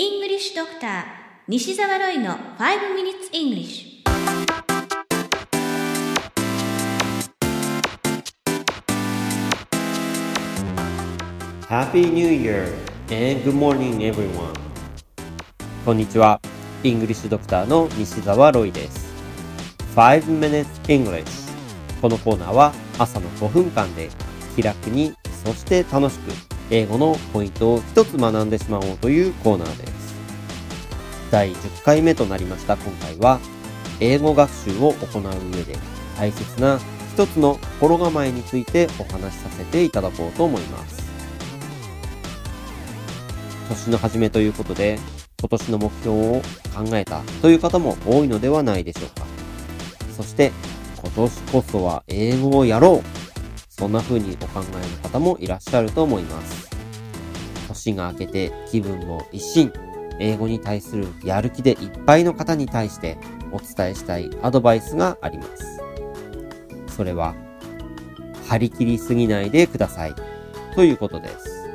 English Doctor 西澤ロイの5 Minutes English Happy New Year and good morning everyone こんにちは。イングリッシュドクターの西澤ロイです。5 Minutes English このコーナーは朝の5分間で気楽に、そして楽しく英語のポイントを一つ学んでしまおうというコーナーです。第10回目となりました今回は英語学習を行う上で大切な一つの心構えについてお話しさせていただこうと思います。年の初めということで、今年の目標を考えたという方も多いのではないでしょうか。そして、今年こそは英語をやろうそんな風にお考えの方もいらっしゃると思います。年が明けて気分も一新、英語に対するやる気でいっぱいの方に対してお伝えしたいアドバイスがあります。それは、張り切りすぎないでください。ということです。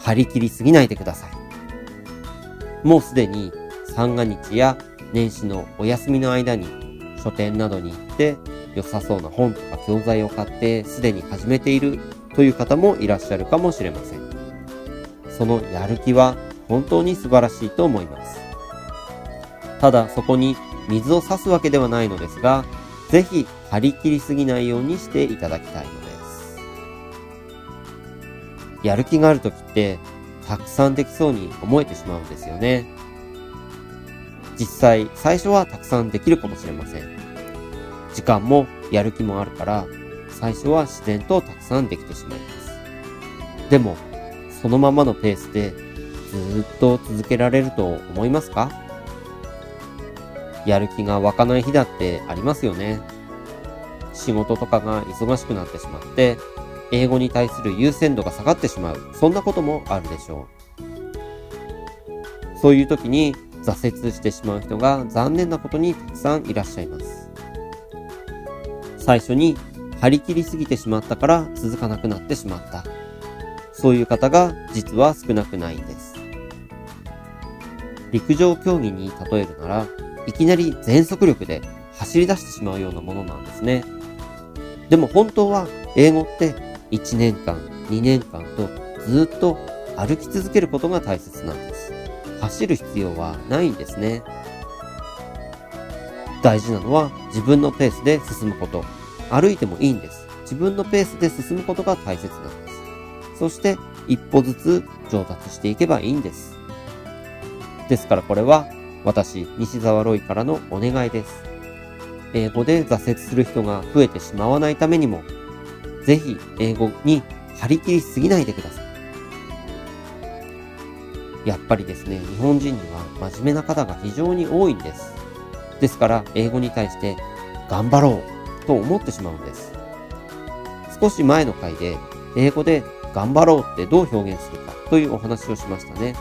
張り切りすぎないでください。もうすでに三が日や年始のお休みの間に書店などに行って良さそうな本とか教材を買ってすでに始めているという方もいらっしゃるかもしれません。そのやる気は本当に素晴らしいと思います。ただそこに水を差すわけではないのですが、ぜひ張り切りすぎないようにしていただきたいのです。やる気がある時って、たくさんできそうに思えてしまうんですよね。実際、最初はたくさんできるかもしれません。時間もやる気もあるから、最初は自然とたくさんできてしまいます。でも、そのままのペースでずっと続けられると思いますか？やる気が湧かない日だってありますよね。仕事とかが忙しくなってしまって、英語に対する優先度が下がってしまう。そんなこともあるでしょう。そういう時に挫折してしまう人が残念なことにたくさんいらっしゃいます。最初に張り切りすぎてしまったから続かなくなってしまった。そういう方が実は少なくないんです。陸上競技に例えるなら、いきなり全速力で走り出してしまうようなものなんですね。でも本当は英語って1年間、2年間とずっと歩き続けることが大切なんです。走る必要はないんですね。大事なのは自分のペースで進むこと。歩いてもいいんです。自分のペースで進むことが大切なんです。そして一歩ずつ上達していけばいいんです。ですからこれは私、西沢ロイからのお願いです。英語で挫折する人が増えてしまわないためにも、ぜひ英語に張り切りすぎないでください。やっぱりですね、日本人には真面目な方が非常に多いんです。ですから、英語に対して頑張ろうと思ってしまうんです。少し前の回で、英語で頑張ろうってどう表現するかというお話をしましたね。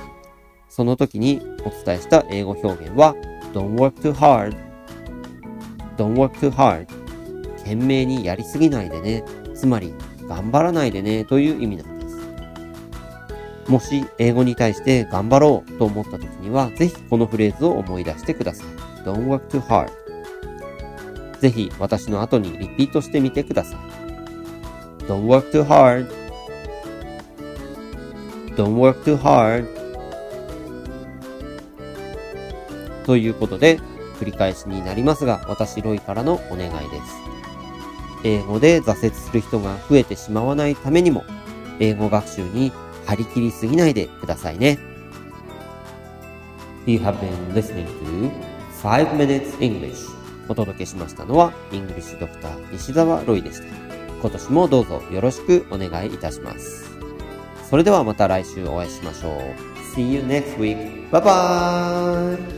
その時にお伝えした英語表現は、don't work too hard, don't work too hard 懸命にやりすぎないでね。つまり、頑張らないでねという意味なんです。もし英語に対して頑張ろうと思った時には、ぜひこのフレーズを思い出してください。Don't work too hard. ぜひ私の後にリピートしてみてください。Don't work too hard. Don't work too hard. ということで、繰り返しになりますが、私ロイからのお願いです。英語で挫折する人が増えてしまわないためにも、英語学習に張り切りすぎないでくださいね。You have been listening to 5 Minutes English? お届けしましたのは、イングリッシュドクター西澤ロイでした。今年もどうぞよろしくお願いいたします。それではまた来週お会いしましょう。See you next week. Bye bye!